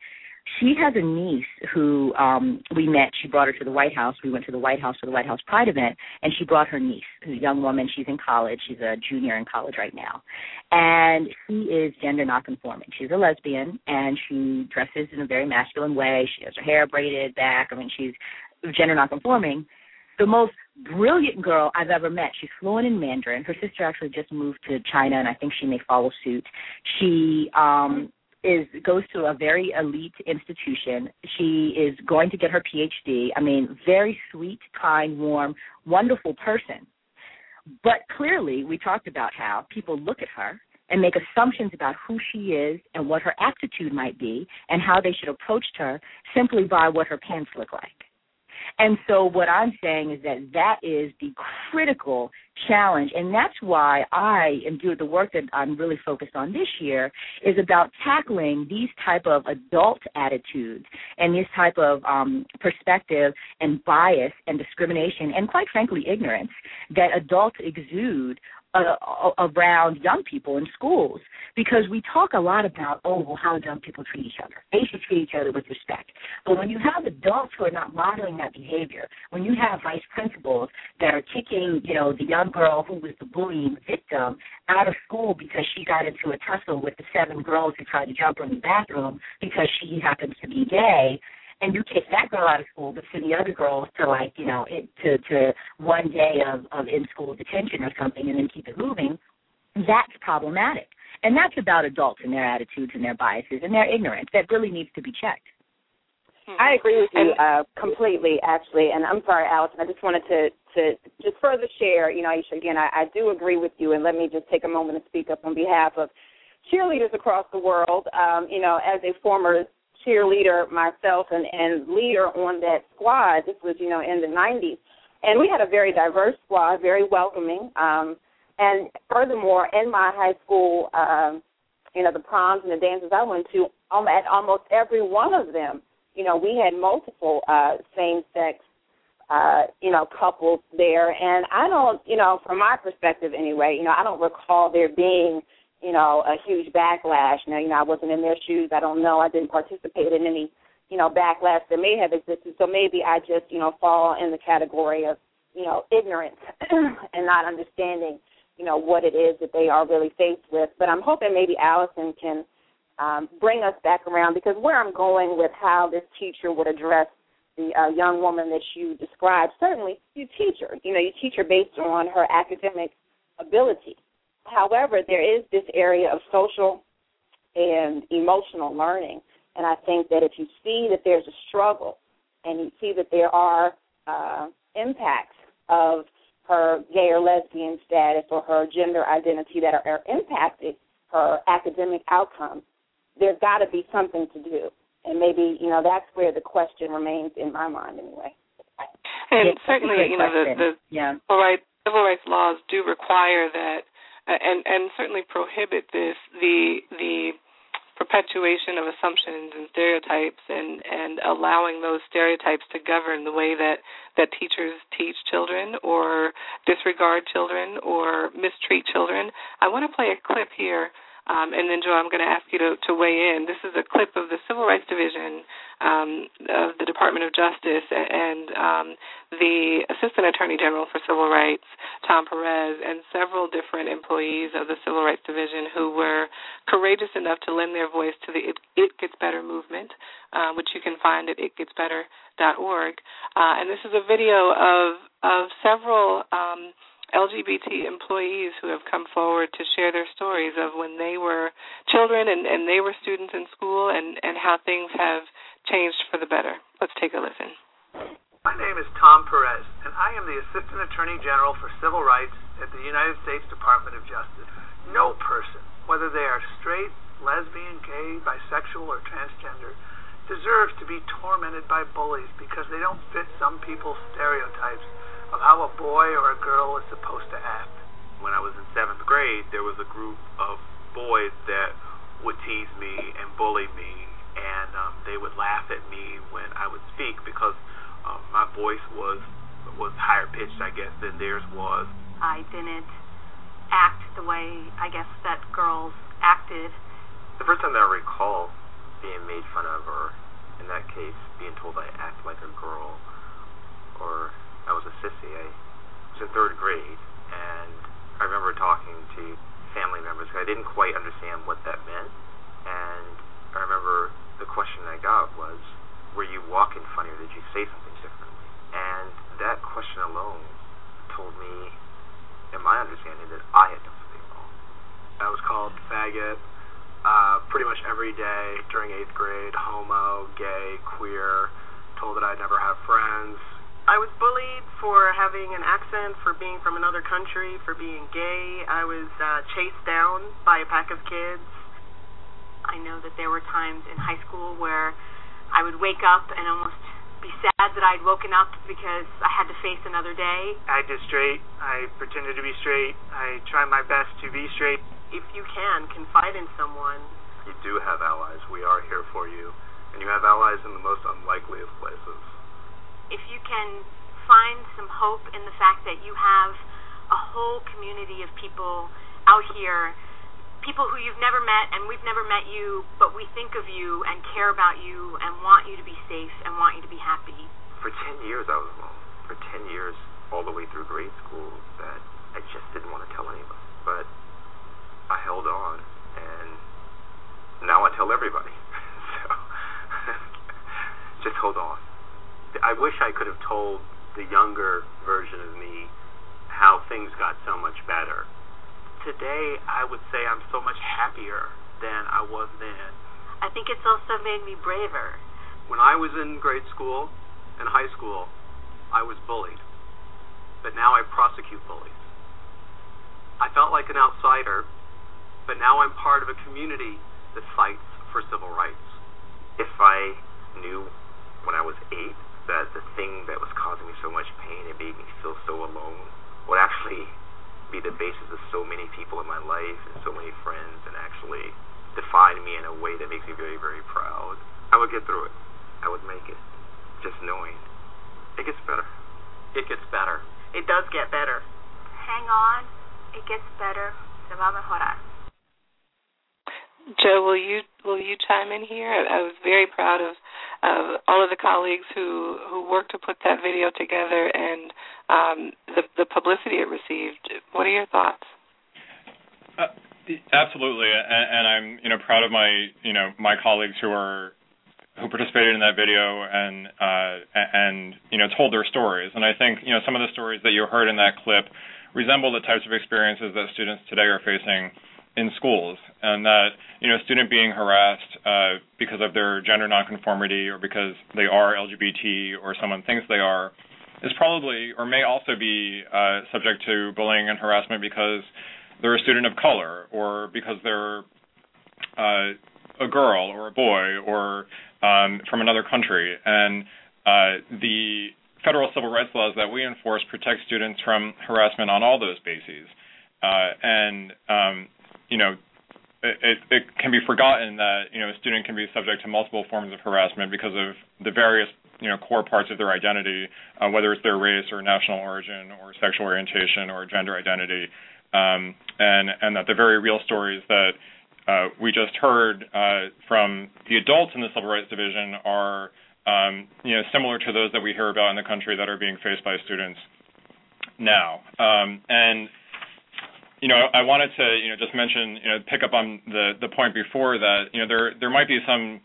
She has a niece who um we met. She brought her to the White House. We went to the White House for the White House Pride event. And she brought her niece who's a young woman. She's in college. She's a junior in college right now. And she is gender nonconforming. She's a lesbian. And she dresses in a very masculine way. She has her hair braided back. I mean she's gender nonconforming, the most brilliant girl I've ever met. She's fluent in Mandarin. Her sister actually just moved to China, and I think she may follow suit. She um, is goes to a very elite institution. She is going to get her PhD. I mean, very sweet, kind, warm, wonderful person. But clearly, we talked about how people look at her and make assumptions about who she is and what her aptitude might be and how they should approach her simply by what her pants look like. And so what I'm saying is that that is the critical challenge, and that's why I am doing the work that I'm really focused on this year is about tackling these type of adult attitudes and this type of um, perspective and bias and discrimination and quite frankly ignorance that adults exude uh, around young people in schools because we talk a lot about oh well how young people treat each other. They should treat each other with respect. But when you have adults who are not modeling that behavior when you have vice principals that are kicking you know the young girl who was the bullying victim out of school because she got into a tussle with the seven girls who tried to jump her in the bathroom because she happens to be gay and you kick that girl out of school, but send the other girls to like you know it, to to one day of of in school detention or something, and then keep it moving. That's problematic, and that's about adults and their attitudes and their biases and their ignorance that really needs to be checked. I agree with you uh, completely, actually. And I'm sorry, Allison. I just wanted to to just further share. You know, Aisha, again, I, I do agree with you, and let me just take a moment to speak up on behalf of cheerleaders across the world. Um, you know, as a former cheerleader myself and, and leader on that squad. This was, you know, in the 90s. And we had a very diverse squad, very welcoming. Um, and furthermore, in my high school, um, you know, the proms and the dances I went to, um, at almost every one of them, you know, we had multiple uh, same-sex, uh, you know, couples there. And I don't, you know, from my perspective anyway, you know, I don't recall there being – you know, a huge backlash. Now, you know, I wasn't in their shoes. I don't know. I didn't participate in any, you know, backlash that may have existed. So maybe I just, you know, fall in the category of, you know, ignorance (clears throat) and not understanding, you know, what it is that they are really faced with. But I'm hoping maybe Allison can um, bring us back around because where I'm going with how this teacher would address the uh, young woman that you described, certainly you teach her. You know, you teach her based on her academic ability. However, there is this area of social and emotional learning. And I think that if you see that there's a struggle and you see that there are uh, impacts of her gay or lesbian status or her gender identity that are, are impacting her academic outcomes, there's got to be something to do. And maybe, you know, that's where the question remains in my mind anyway. And certainly, you know, the, the yeah. civil, rights, civil rights laws do require that and and certainly prohibit this the the perpetuation of assumptions and stereotypes and and allowing those stereotypes to govern the way that that teachers teach children or disregard children or mistreat children. I want to play a clip here um, and then, Joe, I'm going to ask you to, to weigh in. This is a clip of the Civil Rights Division um, of the Department of Justice and um, the Assistant Attorney General for Civil Rights, Tom Perez, and several different employees of the Civil Rights Division who were courageous enough to lend their voice to the It, it Gets Better movement, uh, which you can find at itgetsbetter.org. Uh, and this is a video of of several. LGBT employees who have come forward to share their stories of when they were children and, and they were students in school and, and how things have changed for the better. Let's take a listen. My name is Tom Perez, and I am the Assistant Attorney General for Civil Rights at the United States Department of Justice. No person, whether they are straight, lesbian, gay, bisexual, or transgender, deserves to be tormented by bullies because they don't fit some people's stereotypes boy or a girl is supposed to act. When I was in seventh grade, there was a group of boys that would tease me and bully me, and um, they would laugh at me when I would speak because um, my voice was was higher pitched, I guess, than theirs was. I didn't act the way I guess that girls acted. The first time that I recall being made fun of, or in that case, being told I act like a girl, or I was a sissy. I in third grade, and I remember talking to family members. I didn't quite understand what that meant, and I remember the question I got was, "Were you walking funny, or did you say something differently?" And that question alone told me, in my understanding, that I had done something wrong. I was called faggot uh, pretty much every day during eighth grade. Homo, gay, queer. Told that I'd never have friends I was bullied for having an accent, for being from another country, for being gay. I was uh, chased down by a pack of kids. I know that there were times in high school where I would wake up and almost be sad that I'd woken up because I had to face another day. I acted straight. I pretended to be straight. I tried my best to be straight. If you can, confide in someone. You do have allies. We are here for you. And you have allies in the most unlikely of places if you can find some hope in the fact that you have a whole community of people out here, people who you've never met and we've never met you, but we think of you and care about you and want you to be safe and want you to be happy. For 10 years I was alone. For 10 years, all the way through grade school, that I just didn't want to tell anyone. But I held on, and now I tell everybody. (laughs) so (laughs) just hold on. I wish I could have told the younger version of me how things got so much better. Today, I would say I'm so much happier than I was then. I think it's also made me braver. When I was in grade school and high school, I was bullied. But now I prosecute bullies. I felt like an outsider, but now I'm part of a community that fights for civil rights. if I knew when I was eight that the thing that was causing me so much pain and made me feel so alone would actually be the basis of so many people in my life and so many friends and actually define me in a way that makes me very, very proud, I would get through it. I would make it. Just knowing it gets better. It gets better. It does get better. Hang on. It gets better. Se va a mejorar. Joe, will you will you chime in here? I, was very proud of of all of the colleagues who who worked to put that video together and um, the the publicity it received. What are your thoughts? Uh, absolutely, and, and I'm you know proud of my you know my colleagues who are who participated in that video and uh, and you know told their stories. And I think you know some of the stories that you heard in that clip resemble the types of experiences that students today are facing in schools, and that you know, a student being harassed uh, because of their gender nonconformity or because they are LGBT or someone thinks they are is probably or may also be uh, subject to bullying and harassment because they're a student of color or because they're uh, a girl or a boy or um, from another country. And uh, the federal civil rights laws that we enforce protect students from harassment on all those bases. Uh, and um, you know, it, it can be forgotten that you know a student can be subject to multiple forms of harassment because of the various you know core parts of their identity, uh, whether it's their race or national origin or sexual orientation or gender identity, um, and and that the very real stories that uh, we just heard uh, from the adults in the Civil Rights Division are um, you know similar to those that we hear about in the country that are being faced by students now, um, and you know, I wanted to, you know, just mention, you know, pick up on the the point before that, you know, there there might be some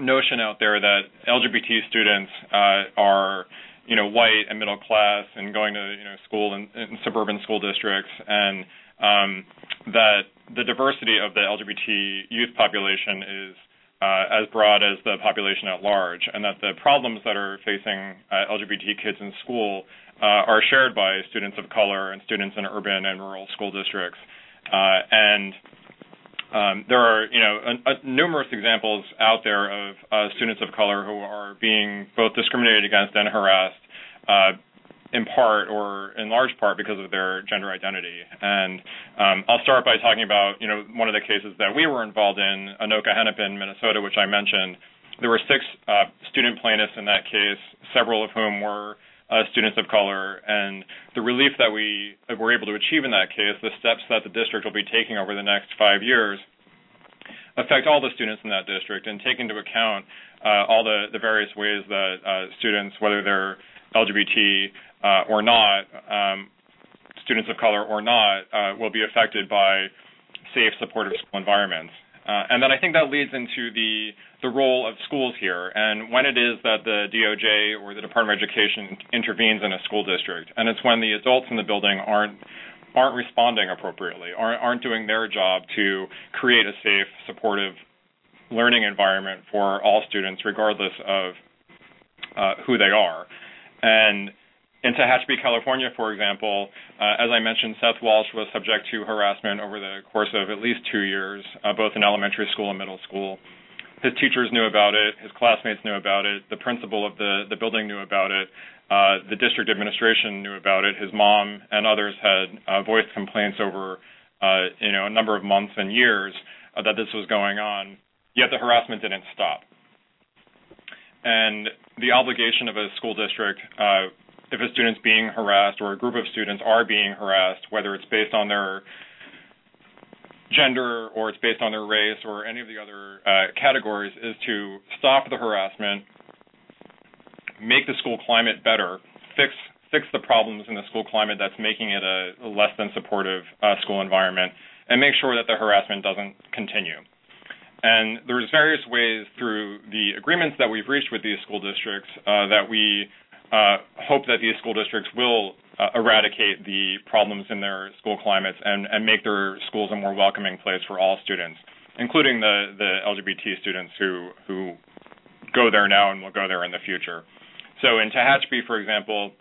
notion out there that LGBT students uh, are, you know, white and middle class and going to, you know, school in, in suburban school districts, and um, that the diversity of the LGBT youth population is uh, as broad as the population at large, and that the problems that are facing uh, LGBT kids in school uh, are shared by students of color and students in urban and rural school districts. Uh, and um, there are, you know, a, a numerous examples out there of uh, students of color who are being both discriminated against and harassed, uh, in part or in large part because of their gender identity. And um, I'll start by talking about, you know, one of the cases that we were involved in, Anoka Hennepin, Minnesota, which I mentioned. There were six uh, student plaintiffs in that case, several of whom were uh, students of color, and the relief that we were able to achieve in that case, the steps that the district will be taking over the next five years, affect all the students in that district and take into account uh, all the, the various ways that uh, students, whether they're LGBT or not, um, students of color or not, uh, will be affected by safe, supportive school environments. Uh, and then I think that leads into the the role of schools here and when it is that the DOJ or the Department of Education intervenes in a school district. And it's when the adults in the building aren't aren't responding appropriately, aren't aren't doing their job to create a safe, supportive learning environment for all students, regardless of uh, who they are. And in Tehachapi, California, for example, uh, as I mentioned, Seth Walsh was subject to harassment over the course of at least two years, uh, both in elementary school and middle school. His teachers knew about it, his classmates knew about it, the principal of the, the building knew about it, uh, the district administration knew about it, his mom and others had uh, voiced complaints over uh, you know a number of months and years uh, that this was going on, yet the harassment didn't stop. And the obligation of a school district if a student's being harassed or a group of students are being harassed, whether it's based on their gender or it's based on their race or any of the other uh, categories, is to stop the harassment, make the school climate better, fix fix the problems in the school climate that's making it a less than supportive uh, school environment, and make sure that the harassment doesn't continue. And there's various ways through the agreements that we've reached with these school districts uh, that we hope that these school districts will uh, eradicate the problems in their school climates and, and make their schools a more welcoming place for all students, including the, the LGBT students who, who go there now and will go there in the future. So in Tehachapi, for example,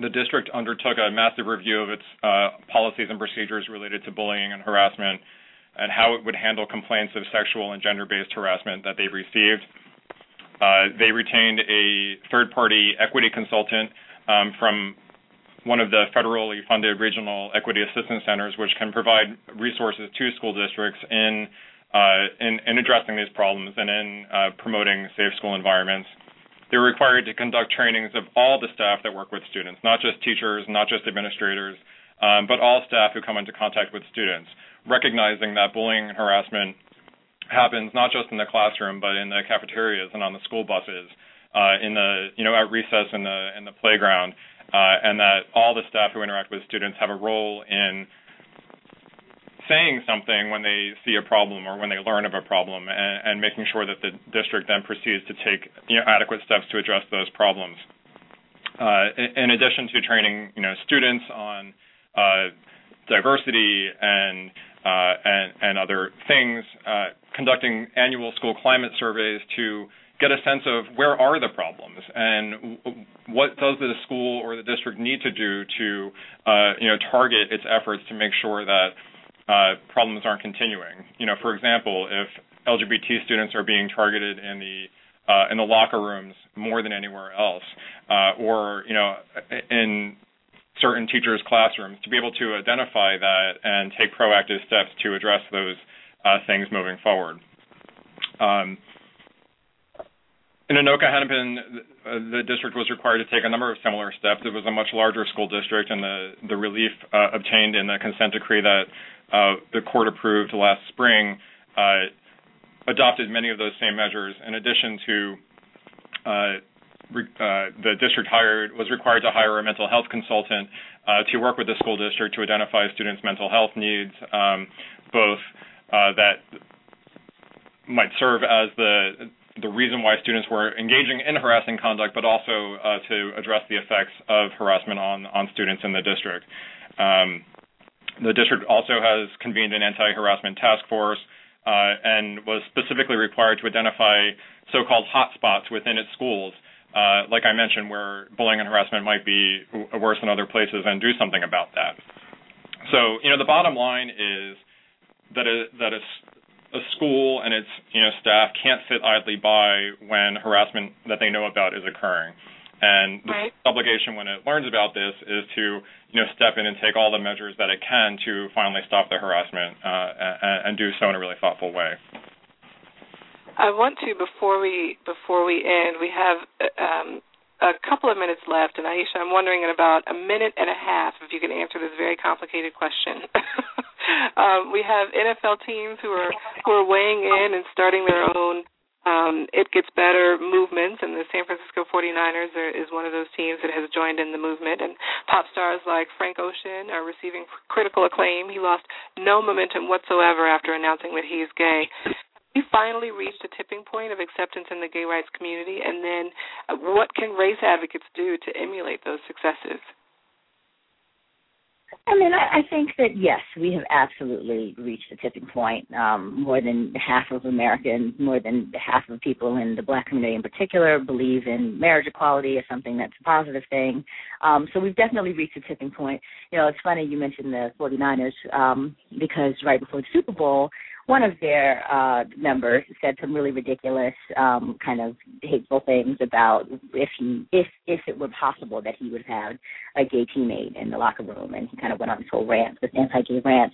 the district undertook a massive review of its uh, policies and procedures related to bullying and harassment and how it would handle complaints of sexual and gender-based harassment that they've received. Uh, they retained a third-party equity consultant um, from one of the federally funded regional equity assistance centers, which can provide resources to school districts in uh, in, in, addressing these problems and in uh, promoting safe school environments. They're required to conduct trainings of all the staff that work with students, not just teachers, not just administrators, um, but all staff who come into contact with students, recognizing that bullying and harassment happens not just in the classroom, but in the cafeterias and on the school buses, uh, in the you know at recess in the in the playground, uh, and that all the staff who interact with students have a role in saying something when they see a problem or when they learn of a problem, and, and making sure that the district then proceeds to take you know, adequate steps to address those problems. Uh, in, addition to training, you know, students on uh, diversity and, uh, and and other things, uh, conducting annual school climate surveys to get a sense of where are the problems and what does the school or the district need to do to uh, you know target its efforts to make sure that uh, problems aren't continuing. You know, for example, if LGBT students are being targeted in the uh, in the locker rooms more than anywhere else, uh, or you know, in certain teachers' classrooms, to be able to identify that and take proactive steps to address those things moving forward. Um, in Anoka Hennepin, the district was required to take a number of similar steps. It was a much larger school district, and the, the relief uh, obtained in the consent decree that uh, the court approved last spring uh, adopted many of those same measures. In addition to uh, re- uh, the district hired was required to hire a mental health consultant uh, to work with the school district to identify students' mental health needs, um, both that might serve as the the reason why students were engaging in harassing conduct, but also uh, to address the effects of harassment on, on students in the district. Um, the district also has convened an anti-harassment task force uh, and was specifically required to identify so-called hotspots within its schools, uh, like I mentioned, where bullying and harassment might be worse in other places, and do something about that. So, you know, the bottom line is that a, that a a school and its you know staff can't sit idly by when harassment that they know about is occurring. And the right. obligation when it learns about this is to you know step in and take all the measures that it can to finally stop the harassment uh, and, and do so in a really thoughtful way. I want to before we before we end. We have um, a couple of minutes left, and Aisha, I'm wondering in about a minute and a half if you can answer this very complicated question. (laughs) um, we have NFL teams who are who are weighing in and starting their own um, It Gets Better movements, and the San Francisco 49ers are, is one of those teams that has joined in the movement. And pop stars like Frank Ocean are receiving critical acclaim. He lost no momentum whatsoever after announcing that he's gay we finally reached a tipping point of acceptance in the gay rights community, and then uh, what can race advocates do to emulate those successes? I mean, I, I think that yes, we have absolutely reached a tipping point. Um, more than half of Americans, more than half of people in the black community in particular, believe in marriage equality as something that's a positive thing. Um, so we've definitely reached a tipping point. You know, it's funny you mentioned the 49ers um, because right before the Super Bowl, one of their uh, members said some really ridiculous, um, kind of hateful things about if he, if if it were possible that he would have a gay teammate in the locker room, and he kind of went on this whole rant, this anti-gay rant.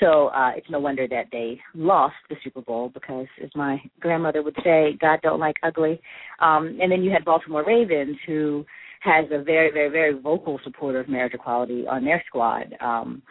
So uh, it's no wonder that they lost the Super Bowl because, as my grandmother would say, God don't like ugly. Um, and then you had Baltimore Ravens who has a very, very, very vocal supporter of marriage equality on their squad. Um,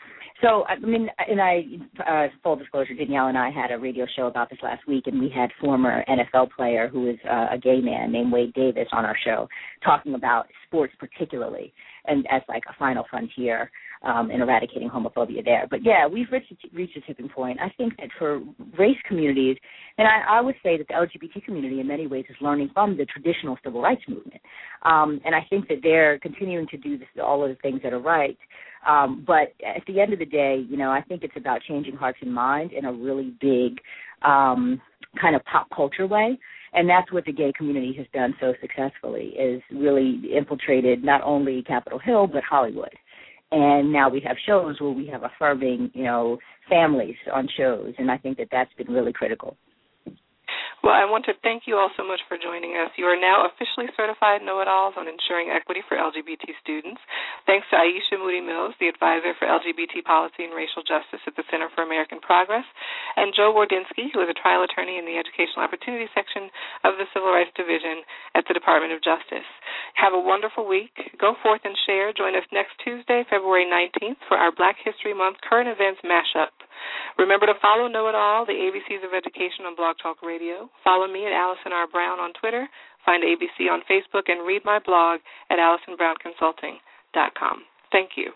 so, I mean, and I, uh, full disclosure, Danielle and I had a radio show about this last week, and we had former NFL player who is uh, a gay man named Wade Davis on our show talking about sports particularly and as like a final frontier um, in eradicating homophobia there. But yeah, we've reached, reached a tipping point. I think that for race communities, and I, I would say that the LGBT community in many ways is learning from the traditional civil rights movement. Um, and I think that they're continuing to do this, all of the things that are right. Um, but at the end of the day, you know, I think it's about changing hearts and minds in a really big um, kind of pop culture way and that's what the gay community has done so successfully is really infiltrated not only Capitol Hill but Hollywood and now we have shows where we have affirming, you know, families on shows, and I think that that's been really critical. Well, I want to thank you all so much for joining us. You are now officially certified know it alls on ensuring equity for LGBT students. Thanks to Aisha Moodie-Mills, the advisor for LGBT policy and racial justice at the Center for American Progress, and Joe Wardenski, who is a trial attorney in the Educational Opportunity Section of the Civil Rights Division at the Department of Justice. Have a wonderful week. Go forth and share. Join us next Tuesday, February 19th, for our Black History Month current events mashup. Remember to follow Know It All, the ABCs of Education on Blog Talk Radio. Follow me at Allison R. Brown on Twitter. Find ABC on Facebook and read my blog at AllisonBrownConsulting.com. Thank you.